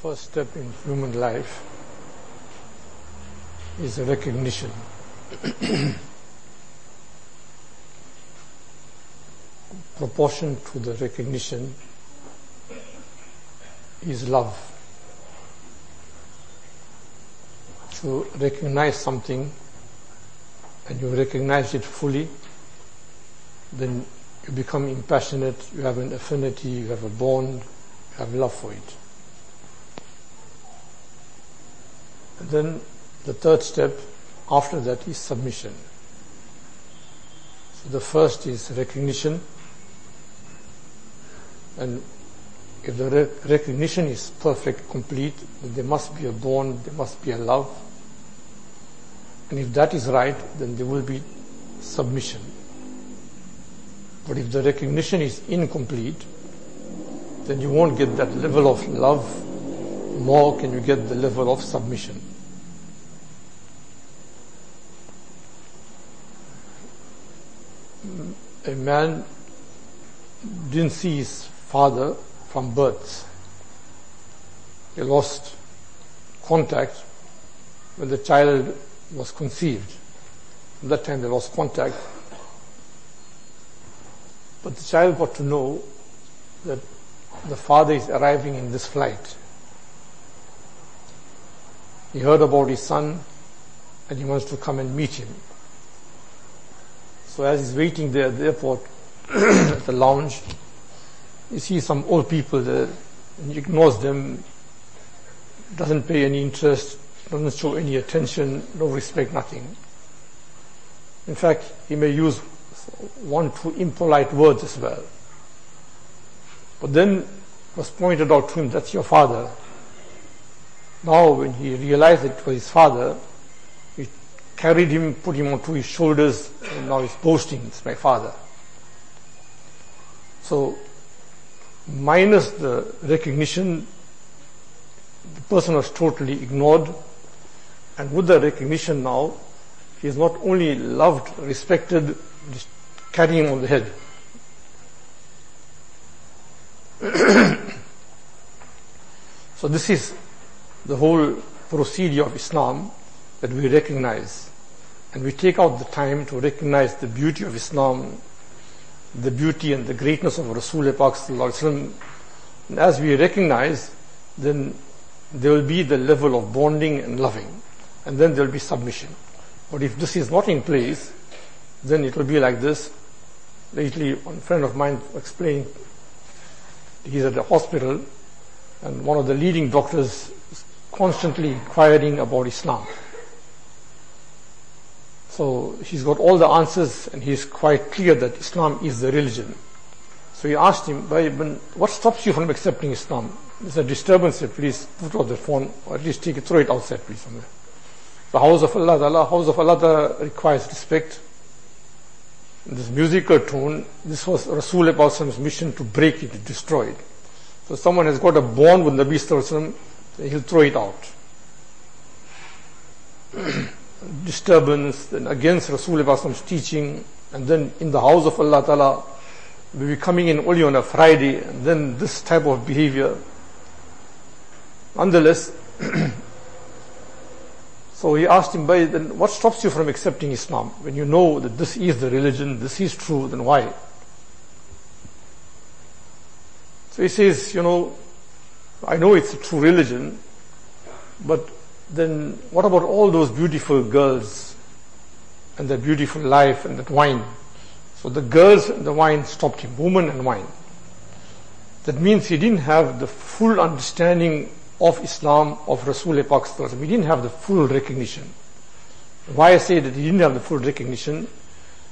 first step in human life is recognition. Proportion to the recognition is love. To recognize something and you recognize it fully, then you become impassionate, you have an affinity, you have a bond, you have love for it. And then the third step after that is submission. So the first is recognition. And if the re- recognition is perfect, complete, then there must be a bond, there must be a love. And if that is right, then there will be submission. But if the recognition is incomplete, then you won't get that level of love, nor can you get the level of submission. A man didn't see his father from birth. He lost contact when the child was conceived. At that time they lost contact. But the child got to know that the father is arriving in this flight. He heard about his son and he wants to come and meet him. So as he's waiting there at the airport, at the lounge, you see some old people there, and he ignores them, doesn't pay any interest, doesn't show any attention, no respect, nothing. In fact, he may use one, two impolite words as well. But then it was pointed out to him, that's your father. Now when he realized it was his father, he carried him, put him onto his shoulders, and now he's boasting, it's my father. So, minus the recognition, the person was totally ignored, and with the recognition now, he is not only loved, respected, just carrying him on the head. so this is the whole procedure of Islam that we recognize. And we take out the time to recognize the beauty of Islam, the beauty and the greatness of Rasulullah Pak And as we recognize, then there will be the level of bonding and loving. And then there will be submission. But if this is not in place, then it will be like this. Lately, one friend of mine explained, he's at a hospital, and one of the leading doctors is constantly inquiring about Islam. So he's got all the answers, and he's quite clear that Islam is the religion. So he asked him, what stops you from accepting Islam? There's a disturbance here, please put off the phone, or at least take it, throw it outside, please, somewhere. The house of Allah, the house of Allah requires respect. This musical tone, this was Rasulullah mission to break it, to destroy it. So someone has got a bond with Nabi Sallallahu he'll throw it out. Disturbance, then against Rasulullah's teaching, and then in the house of Allah Ta'ala, we'll be coming in only on a Friday, and then this type of behavior. Nonetheless, so he asked him, by then what stops you from accepting Islam? When you know that this is the religion, this is true, then why? So he says, you know, I know it's a true religion, but then what about all those beautiful girls and their beautiful life and that wine? So the girls and the wine stopped him, woman and wine. That means he didn't have the full understanding of Islam, of Rasulullah Pak We didn't have the full recognition. Why I say that he didn't have the full recognition?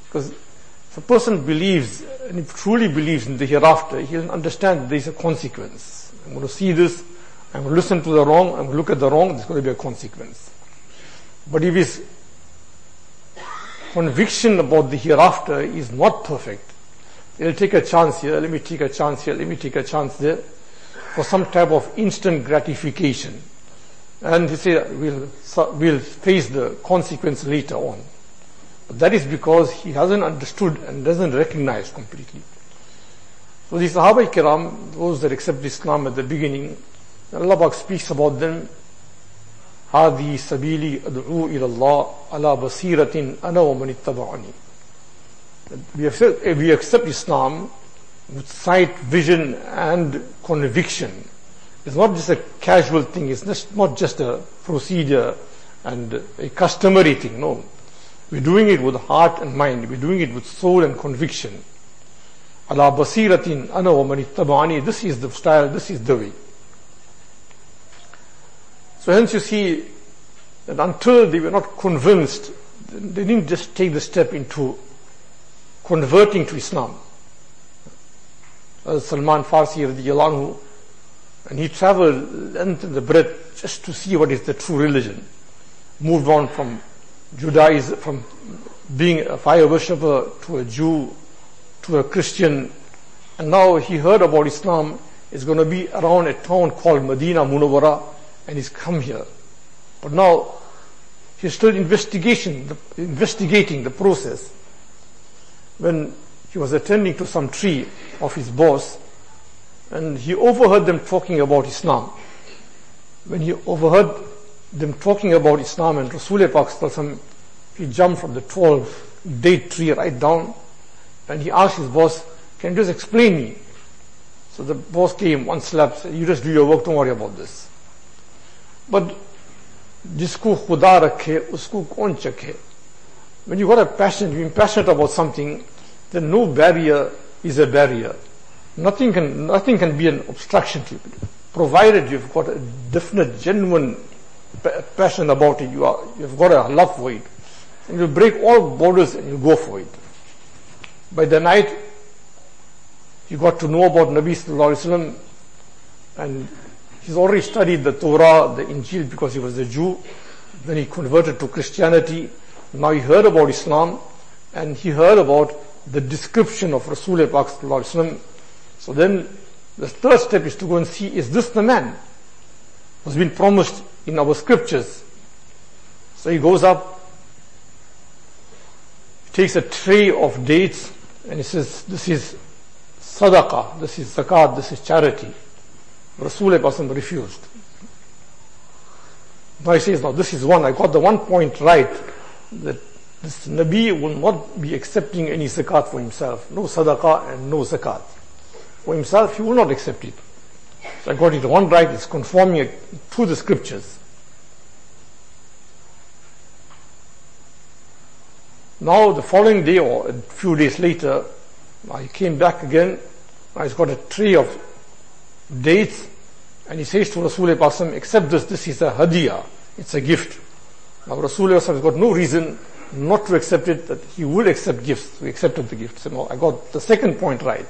Because if a person believes, and if truly believes in the hereafter, he'll understand there is a consequence. I'm going to see this, I'm going to listen to the wrong, I'm going to look at the wrong, there's going to be a consequence. But if his conviction about the hereafter is not perfect, he'll take a chance here, let me take a chance here, let me take a chance there for some type of instant gratification. And he said, we'll, we'll face the consequence later on. But that is because he hasn't understood and doesn't recognize completely. So the Sahaba Kiram, those that accept Islam at the beginning, Allah Pak speaks about them. هذه سبيلي أدعو إلى الله على بصيرة أنا ومن اتبعني. We accept, we accept Islam with sight, vision, and conviction. It's not just a casual thing. It's just not just a procedure and a customary thing. No, we're doing it with heart and mind. We're doing it with soul and conviction. Ala basiratin ana wa man This is the style. This is the way. So hence you see that until they were not convinced, they didn't just take the step into converting to Islam. As Salman Farsi radiallahu and he traveled length and the breadth just to see what is the true religion. Moved on from Judaism, from being a fire worshipper to a Jew to a Christian. And now he heard about Islam is going to be around a town called Medina Munawara and he's come here. But now he's still investigation, investigating the process. When he was attending to some tree of his boss and he overheard them talking about Islam. When he overheard them talking about Islam and Rasulullah Pak he jumped from the tall date tree right down and he asked his boss, can you just explain me? So the boss came, one slap, said, you just do your work, don't worry about this. But जिसको खुदा रखे उसको कौन चखे when you got a passion you're passionate about something then no barrier is a barrier nothing can nothing can be an obstruction to you provided you've got a definite genuine passion about it you are you've got a love for it and you break all borders and you go for it by the night you got to know about Nabi sallallahu alaihi wasallam and He's already studied the Torah, the Injil because he was a Jew. Then he converted to Christianity. Now he heard about Islam and he heard about the description of Rasulullah So then the third step is to go and see, is this the man who's been promised in our scriptures? So he goes up, takes a tray of dates and he says, this is sadaqah, this is zakat, this is charity. Rasulullah refused. Now he says, now this is one, I got the one point right, that this Nabi will not be accepting any zakat for himself. No sadaqah and no zakat. For himself, he will not accept it. So I got it one right, it's conforming it to the scriptures. Now the following day or a few days later, I came back again, I got a tree of dates and he says to Rasulullah accept this, this is a hadiyah, it's a gift. Now Rasulullah has got no reason not to accept it, that he would accept gifts. He accepted the gift. So I got the second point right.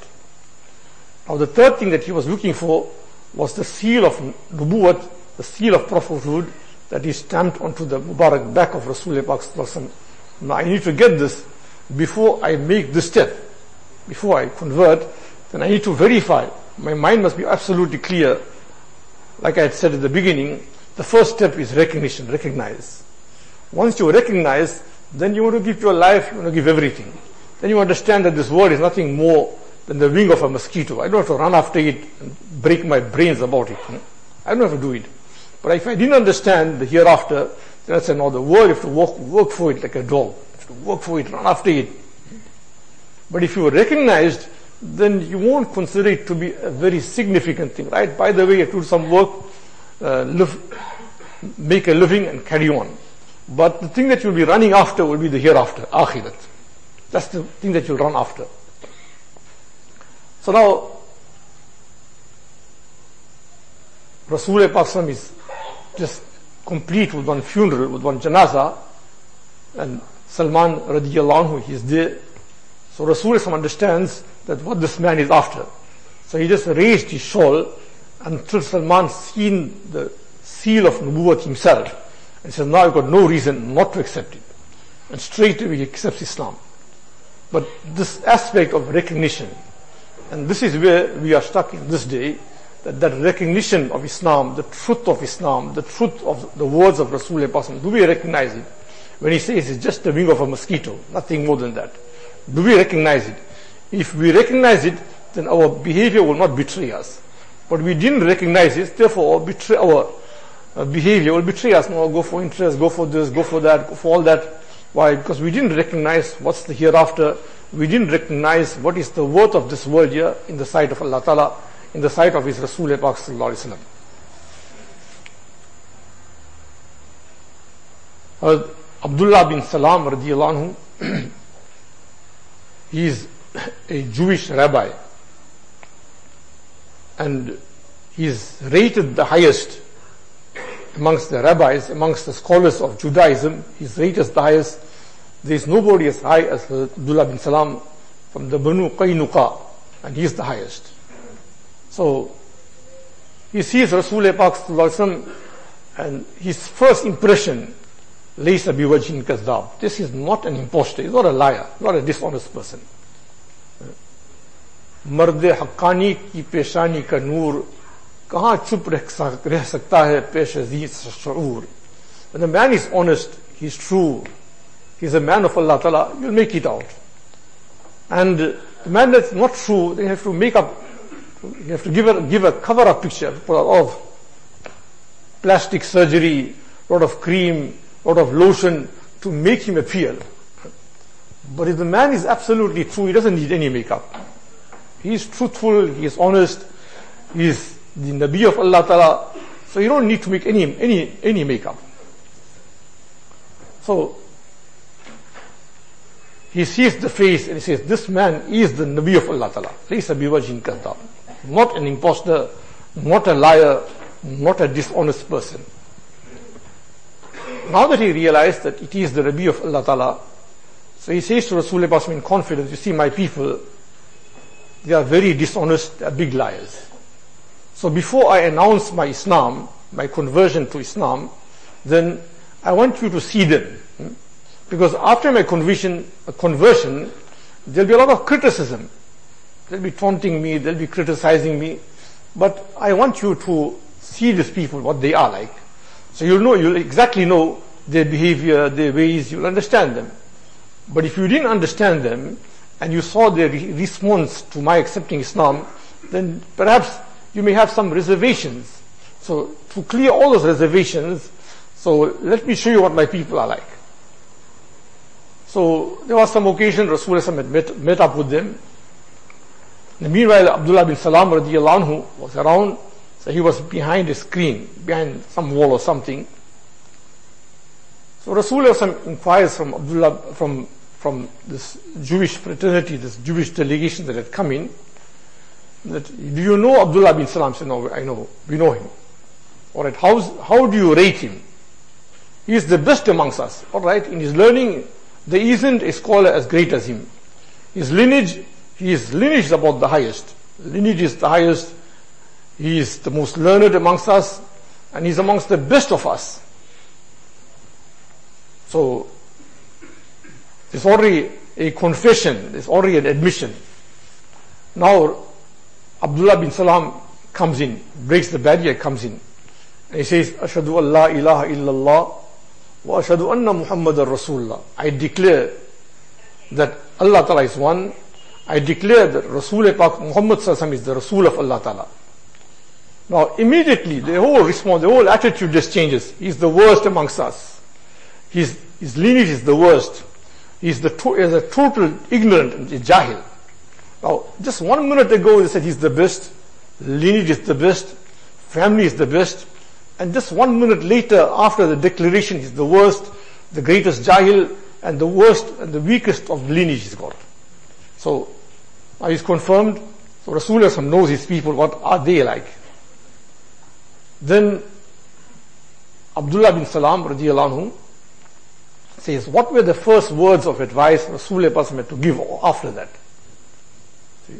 Now the third thing that he was looking for was the seal of nubuwat, the seal of prophethood that is stamped onto the Mubarak back of Rasulullah Now I need to get this before I make this step. Before I convert, then I need to verify my mind must be absolutely clear. Like I had said at the beginning, the first step is recognition, recognize. Once you recognize, then you want to give your life, you want to give everything. Then you understand that this world is nothing more than the wing of a mosquito. I don't have to run after it and break my brains about it. I don't have to do it. But if I didn't understand the hereafter, then I said, no, the world, you have to work, work for it like a dog. You have to work for it, run after it. But if you recognized then you won't consider it to be a very significant thing, right? By the way, you do some work, uh, live, make a living and carry on. But the thing that you'll be running after will be the hereafter, akhirat. That's the thing that you'll run after. So now, Rasulullah Pak is just complete with one funeral, with one janaza, and Salman radiallahu anhu, he is there. So Rasulullah understands that what this man is after. So he just raised his shawl until Salman seen the seal of Nubuwwat himself and says, now I've got no reason not to accept it. And straight away he accepts Islam. But this aspect of recognition, and this is where we are stuck in this day, that, that recognition of Islam, the truth of Islam, the truth of the words of Rasulullah, do we recognize it? When he says it's just the wing of a mosquito, nothing more than that. Do we recognize it? If we recognize it, then our behavior will not betray us. but we didn't recognize it, therefore betray our uh, behavior will betray us. No, go for interest, go for this, go for that, go for all that. Why? Because we didn't recognize what's the hereafter. We didn't recognize what is the worth of this world here in the sight of Allah Ta'ala, in the sight of His Rasul Pak Sallallahu Alaihi Wasallam. Uh, Abdullah bin Salam radiallahu anhu, he is a Jewish rabbi and he is rated the highest amongst the rabbis, amongst the scholars of Judaism, he is rated the highest. There is nobody as high as Abdullah bin Salam from the Banu Qaynuqa and he is the highest. So he sees Rasulullah Pak and his first impression Laysa biwajin kazdab. This is not an impostor, he's not a liar, not a dishonest person. मर्द हक्कानी की पेशानी का नूर कहाँ चुप रह सकता है पेश अजीज शूर when a man is honest he's true he's a man of Allah Ta'ala you'll make it out and the man that's not true they have to make up you have to give a, give a cover up picture of plastic surgery a lot of cream lot of lotion to make him appear. But if the man is absolutely true, he doesn't need any makeup. He is truthful, he is honest, he is the Nabi of Allah Ta'ala, so you don't need to make any, any, any makeup. So, he sees the face and he says, this man is the Nabi of Allah Ta'ala. Laysa biwajin kadab. Not an impostor, not a liar, not a dishonest person. Now that he realized that it is the Rabbi of Allah Ta'ala, so he says to Rasulullah in confidence, you see my people, they are very dishonest, big liars. So before I announce my Islam, my conversion to Islam, then I want you to see them. Hmm? Because after my conversion, conversion, there'll be a lot of criticism. They'll be taunting me, they'll be criticizing me. But I want you to see these people, what they are like. So you'll know, you'll exactly know their behavior, their ways, you'll understand them. But if you didn't understand them and you saw their re- response to my accepting Islam, then perhaps you may have some reservations. So to clear all those reservations, so let me show you what my people are like. So there was some occasion Rasulullah had met, met up with them. Meanwhile, Abdullah bin Salam radiallahu anhu was around so he was behind a screen, behind some wall or something. So Rasulullah inquires from Abdullah, from, from this Jewish fraternity, this Jewish delegation that had come in, that, do you know Abdullah bin Salam? Said, no, I know, we know him. Alright, how do you rate him? He is the best amongst us. Alright, in his learning, there isn't a scholar as great as him. His lineage, his lineage is about the highest. Lineage is the highest. He is the most learned amongst us and he's amongst the best of us. So, it's already a confession, it's already an admission. Now, Abdullah bin Salam comes in, breaks the barrier, comes in. And he says, Ashadu Allah ilaha illallah wa ashadu anna Muhammad Rasulullah. I declare that Allah Ta'ala is one. I declare that Rasul Pak Muhammad is the Rasul of Allah Ta'ala. Now, immediately, the whole response, the whole attitude just changes. He's the worst amongst us. His, his lineage is the worst. He's the to, is a total ignorant, jahil. Now, just one minute ago, they said he's the best, lineage is the best, family is the best, and just one minute later, after the declaration, he's the worst, the greatest jahil, and the worst and the weakest of lineage he's got. So, now he's confirmed. So Rasulullah knows his people, what are they like? Then Abdullah bin Salam radiallahu says, what were the first words of advice Rasulullah had to give after that? See?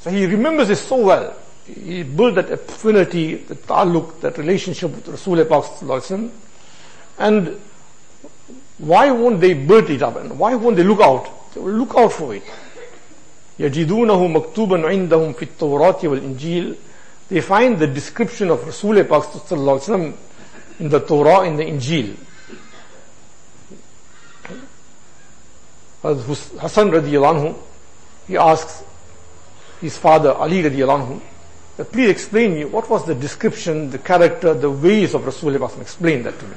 So he remembers this so well. He built that affinity, the ta'alluq, that relationship with Rasulullah and why won't they build it up and why won't they look out? They will look out for it. يجدونه مكتوبا عندهم في التوراة والإنجيل they find the description of Rasulullah in the Torah, in the Injil. Hassan radiallahu anhu, he asks his father Ali radiallahu anhu, please explain me what was the description, the character, the ways of Rasulullah. Explain that to me.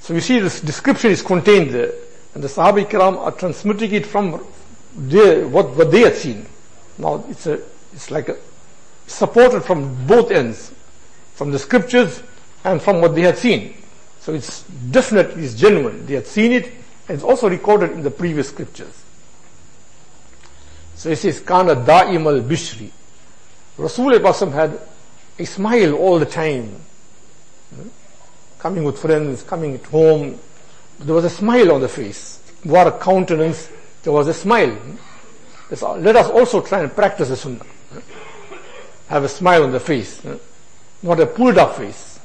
So you see this description is contained there. And the Sahaba Kiram are transmitting it from their, what, what they had seen. Now it's a, it's like a, supported from both ends. From the scriptures and from what they had seen. So it's definite, it's genuine. They had seen it and it's also recorded in the previous scriptures. So it says, Kana da'im al-bishri. Rasul Basam had a smile all the time coming with friends, coming at home. There was a smile on the face. Wore a countenance, there was a smile. Let us also try and practice the sunnah. Have a smile on the face, not a pulled up face.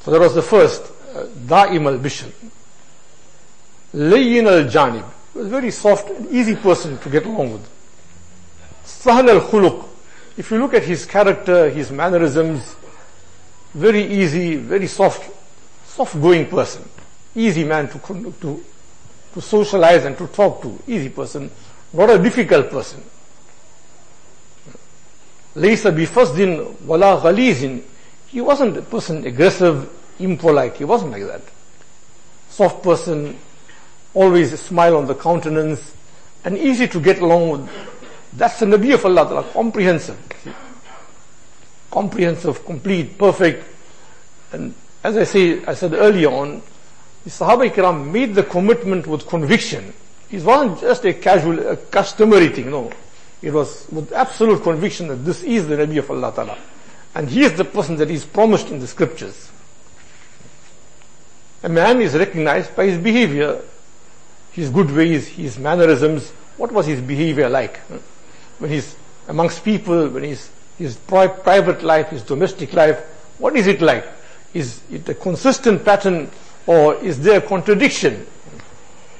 So that was the first, uh, Da'im al-Bishr. Layyin al-Janib. He was a very soft and easy person to get along with. Sahal al-Khuluq. If you look at his character, his mannerisms, very easy, very soft, soft going person. Easy man to, to, to socialize and to talk to. Easy person. Not a difficult person. ليس بفصد ولا غليظ he wasn't a person aggressive impolite he wasn't like that soft person always a smile on the countenance and easy to get along with that's the Nabi of Allah Ta'ala, comprehensive comprehensive, complete, perfect. And as I say, I said earlier on, the Sahaba Ikram made the commitment with conviction. It wasn't just a casual, a customary thing, no. It was with absolute conviction that this is the Nabi of Allah Ta'ala. And he is the person that is promised in the scriptures. A man is recognized by his behavior, his good ways, his mannerisms. What was his behavior like? When he's amongst people, when he's his private life, his domestic life, what is it like? Is it a consistent pattern or is there a contradiction?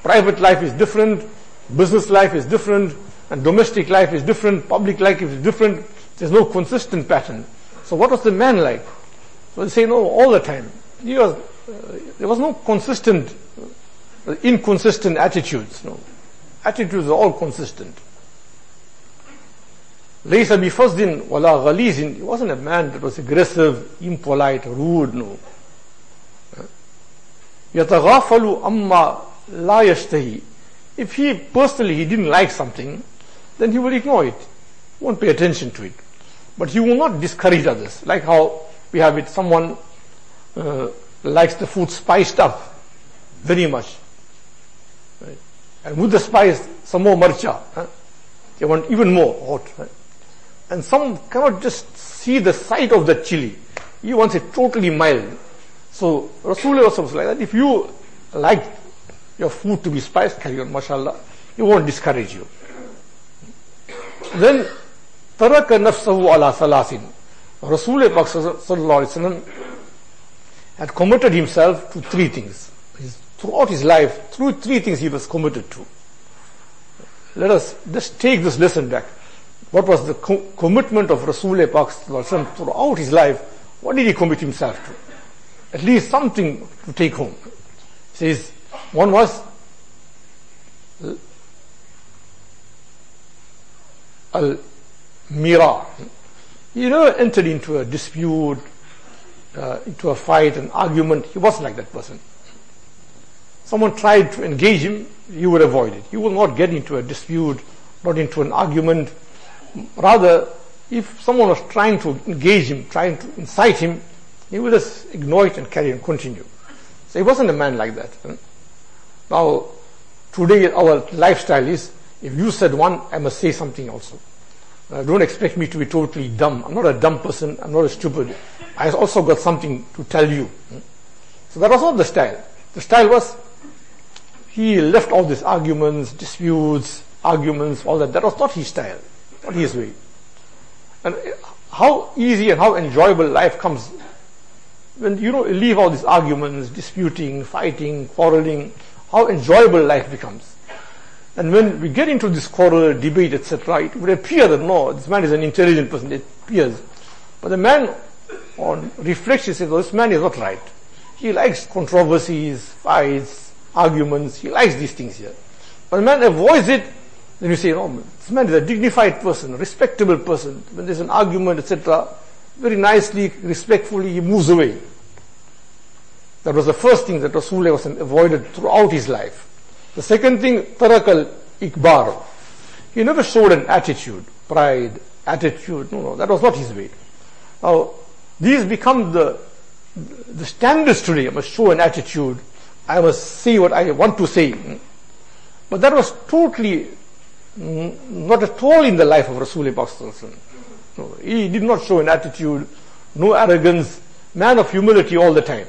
Private life is different, business life is different, and domestic life is different, public life is different. There's no consistent pattern. So what was the man like? So they say no all the time. He was, uh, there was no consistent, uh, inconsistent attitudes. No. Attitudes are all consistent. ليس بفصد ولا غليظ he wasn't a man that was aggressive impolite rude no يتغافل أما لا يشتهي if he personally he didn't like something then he will ignore it won't pay attention to it but you will not discourage others like how we have it someone uh, likes the food spiced up very much right? and with the spice some more marcha huh? they want even more hot right? And some cannot just see the sight of the chili. He wants it totally mild. So Rasulullah was like that. If you like your food to be spiced, carry on, mashallah. He won't discourage you. Then, taraka nafsahu ala salasin. Rasulullah had committed himself to three things. His, throughout his life, through three things he was committed to. Let us just take this lesson back. What was the co- commitment of Rasulullah Pak throughout his life? What did he commit himself to? At least something to take home. He says, one was al mira. He never entered into a dispute, uh, into a fight, an argument. He wasn't like that person. Someone tried to engage him, he would avoid it. He will not get into a dispute, not into an argument. Rather, if someone was trying to engage him, trying to incite him, he would just ignore it and carry on, continue. So he wasn't a man like that. Now, today our lifestyle is, if you said one, I must say something also. Uh, don't expect me to be totally dumb. I'm not a dumb person. I'm not a stupid. I also got something to tell you. So that was not the style. The style was, he left all these arguments, disputes, arguments, all that. That was not his style. Not his way. And how easy and how enjoyable life comes when you know leave all these arguments, disputing, fighting, quarreling, how enjoyable life becomes. And when we get into this quarrel, debate, etc., it would appear that no, this man is an intelligent person, it appears. But the man on reflection says, oh, this man is not right. He likes controversies, fights, arguments, he likes these things here. But the man avoids it Then you say, oh, this man is a dignified person, a respectable person. When there's an argument, etc., very nicely, respectfully, he moves away. That was the first thing that Rasulullah avoided throughout his life. The second thing, tarakal ikbar. He never showed an attitude, pride, attitude. No, no, that was not his way. Now, these become the, the standards today. I must show an attitude. I must say what I want to say. But that was totally mm, not at all in the life of Rasulullah. No, he did not show an attitude, no arrogance, man of humility all the time.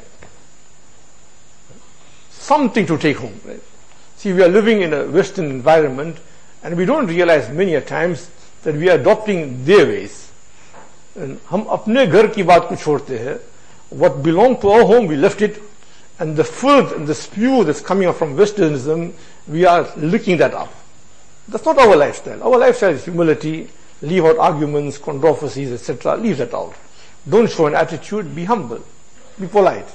Something to take home. Right? See, we are living in a Western environment and we don't realize many a times that we are adopting their ways. And हम अपने घर की बात को छोड़ते हैं what belonged to our home we left it and the filth and the spew that's coming up from westernism we are licking that up that's not our lifestyle our lifestyle is humility leave out arguments controversies etc leave that out don't show an attitude be humble be polite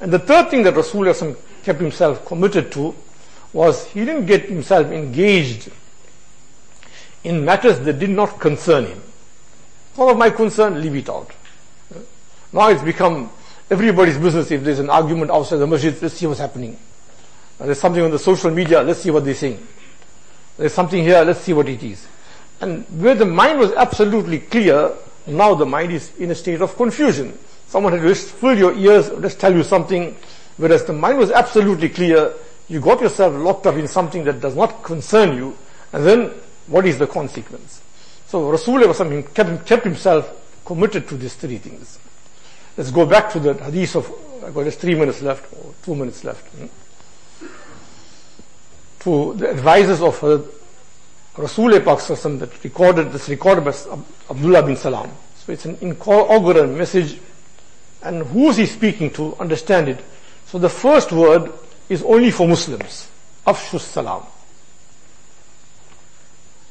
and the third thing that rasulullah kept himself committed to was he didn't get himself engaged in matters that did not concern him. Not of my concern, leave it out. Now it's become everybody's business. If there's an argument outside the masjid, let's see what's happening. There's something on the social media, let's see what they're saying. There's something here, let's see what it is. And where the mind was absolutely clear, now the mind is in a state of confusion. Someone had just filled your ears, just tell you something, whereas the mind was absolutely clear, you got yourself locked up in something that does not concern you, and then what is the consequence? So Rasulullah kept, kept himself committed to these three things. Let's go back to the hadith of, I've got just three minutes left, or two minutes left. Hmm? To the advisors of uh, Rasulullah that recorded, this recorded by Abdullah bin Salam. So it's an inaugural message. And who's he speaking to? Understand it. So the first word is only for Muslims. Afshus Salam.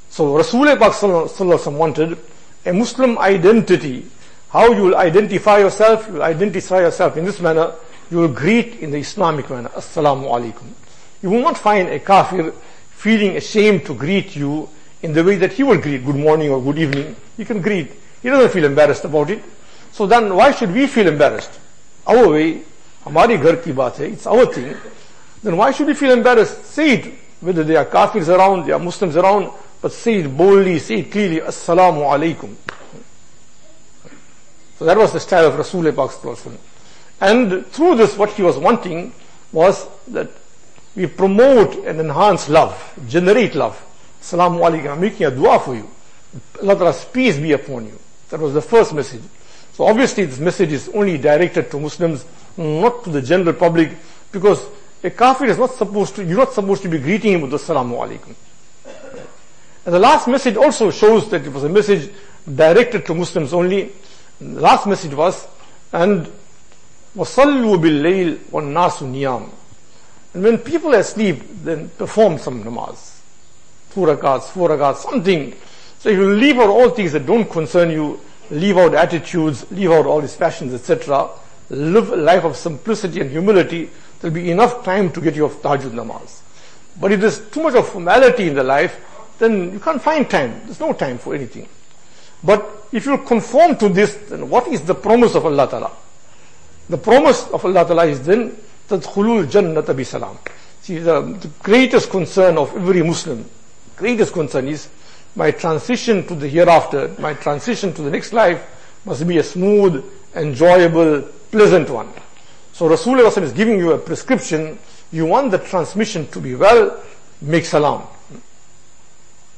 So Rasulullah wanted a Muslim identity. How you will identify yourself? You will identify yourself in this manner. You will greet in the Islamic manner. Assalamu alaikum. You will not find a kafir feeling ashamed to greet you in the way that he will greet good morning or good evening. He can greet. He doesn't feel embarrassed about it. So then why should we feel embarrassed? Our way, हमारी घर की बात है, it's our thing. Then why should we feel embarrassed? Say it, whether they are kafirs around, they are Muslims around, but say it boldly, say it clearly, Assalamu alaikum. So that was the style of Rasulullah And through this, what he was wanting was that we promote and enhance love, generate love. Assalamu alaikum. I'm making a dua for you. Allah Ta'ala's peace be upon you. That was the first message. So obviously this message is only directed to Muslims, not to the general public, because a kafir is not supposed to, you're not supposed to be greeting him with Assalamu alaikum. And the last message also shows that it was a message directed to Muslims only. The last message was, and وَصَلُّوا بِاللَّيْلِ وَالنَّاسُ نِيَامٌ And when people are asleep, then perform some namaz. Two rakats, four rakats, something. So you leave out all things that don't concern you, leave out attitudes, leave out all these passions, etc. Live a life of simplicity and humility. There'll be enough time to get your tahajjud namaz. But if there's too much of formality in the life, then you can't find time. There's no time for anything. But if you conform to this, then what is the promise of Allah Ta'ala? The promise of Allah Ta'ala is then تَدْخُلُوا الْجَنَّةَ بِسَلَامٍ See, the, the greatest concern of every Muslim, greatest concern is my transition to the hereafter, my transition to the next life must be a smooth, enjoyable, pleasant one. So Rasulullah is giving you a prescription. You want the transmission to be well, make salam.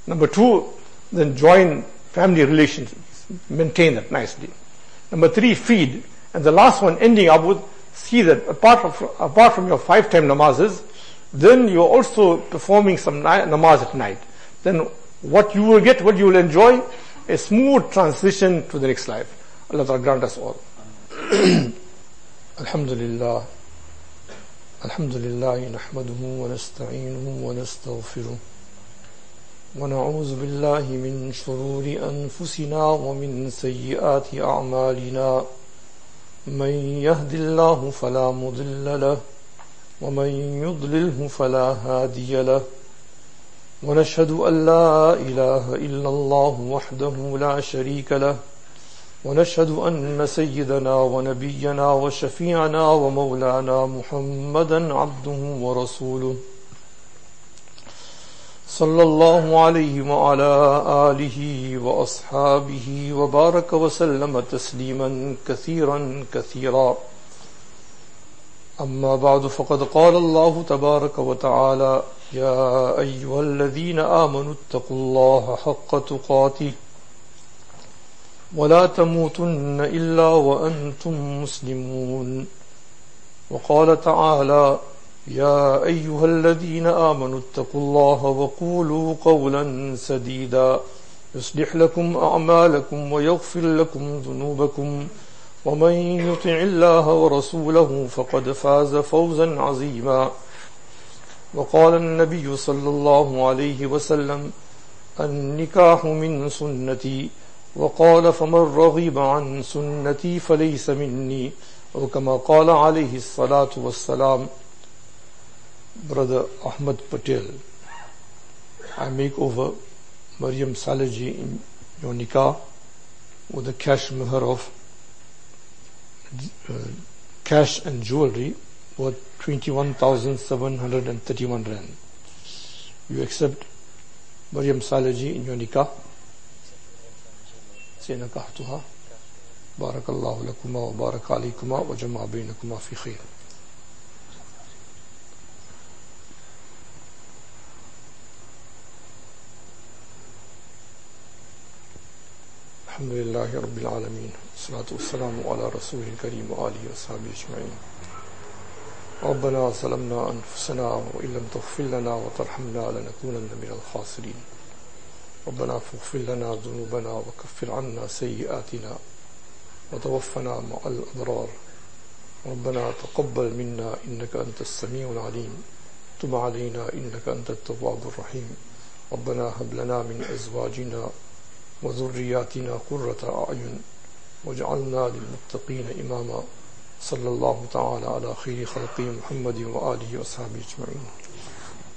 Number two, then join family relations. Maintain that nicely. Number three, feed. And the last one, ending up with, see that apart from, apart from your five time namazes, then you're also performing some namaz at night. Then what you will get, what you will enjoy, a smooth transition to the next life. Allah grant us all. Alhamdulillah. Alhamdulillah. نحمده ونستعينه ونستغفره ونعوذ بالله من شرور أنفسنا ومن سيئات أعمالنا من يهد الله فلا مضل له، ومن يضلله فلا هادي له، ونشهد أن لا إله إلا الله وحده لا شريك له ونشهد أن سيدنا ونبينا وشفيعنا ومولانا محمدا عبده ورسوله. صلى الله عليه وعلى آله وأصحابه وبارك وسلم تسليما كثيرا كثيرا. أما بعد فقد قال الله تبارك وتعالى يا أيها الذين آمنوا اتقوا الله حق تقاته. ولا تموتن إلا وأنتم مسلمون. وقال تعالى يا أيها الذين آمنوا اتقوا الله وقولوا قولا سديدا. يصلح لكم أعمالكم ويغفر لكم ذنوبكم. ومن يطع الله ورسوله فقد فاز فوزا عظيما. وقال النبي صلى الله عليه وسلم النكاح من سنتي. وقال فمن رغب عن سنتي فليس مني وكما قال عليه الصلاة والسلام Brother Ahmad Patel, I make over Maryam Salaji in your nikah with a cash mahar of uh, cash and jewelry worth 21,731 rand. You accept Maryam Salaji in your nikah? Nakahtuha. بارك الله لكما وبارك عليكما وجمع بينكما في خير. الحمد لله رب العالمين والصلاة والسلام على رسول الكريم وآله وصحبه أجمعين ربنا ظلمنا أنفسنا وإن لم تغفر لنا وترحمنا لنكونن من الخاسرين ربنا فاغفر لنا ذنوبنا وكفر عنا سيئاتنا وتوفنا مع الأبرار. ربنا تقبل منا إنك أنت السميع العليم. تب علينا إنك أنت التواب الرحيم. ربنا هب لنا من أزواجنا وذرياتنا قرة أعين واجعلنا للمتقين إماما. صلى الله تعالى على خير خلقه محمد وآله وصحبه أجمعين.